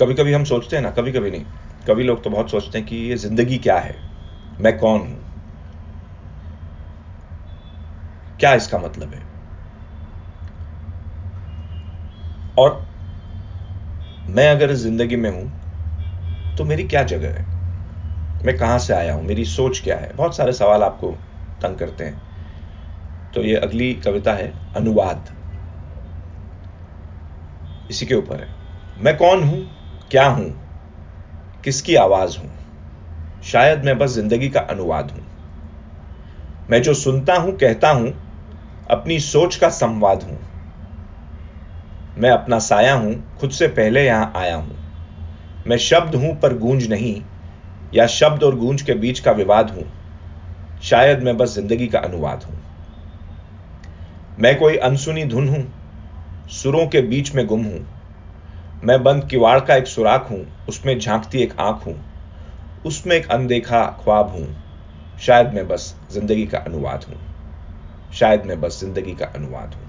कभी कभी हम सोचते हैं ना कभी कभी नहीं। कभी लोग तो बहुत सोचते हैं कि ये ज़िंदगी क्या है? मैं कौन हूँ? क्या इसका मतलब है? और मैं अगर इस ज़िंदगी में हूँ तो मेरी क्या जगह है? मैं कहाँ से आया हूँ? मेरी सोच क्या है? बहुत सारे सवाल आपको तंग करते हैं। तो ये अगली कविता है, अनुवाद। इसी के ऊपर है। मैं कौन हूँ? क्या हूँ? किसकी आवाज़ हूँ? शायद मैं बस ज़िंदगी का अनुवाद हूँ। मैं जो सुनता हूँ, कहता हूँ, अपनी सोच का संवाद हूँ। मैं अपना साया हूँ, खुद से पहले यहाँ आया हूँ। मैं शब्द हूँ, पर गूंज नहीं, या शब्द और गूंज के बीच का विवाद हूँ। शायद मैं बस ज़िंदगी का अनुवाद हूँ। मैं कोई अनसुनी धुन हूँ, सुरों के बीच में गुम हूँ। मैं बंद किवाड़ का एक सुराख हूँ, उसमें झांकती एक आँख हूँ, उसमें एक अनदेखा ख्वाब हूँ। शायद मैं बस ज़िंदगी का अनुवाद हूँ। शायद मैं बस ज़िंदगी का अनुवाद हूँ।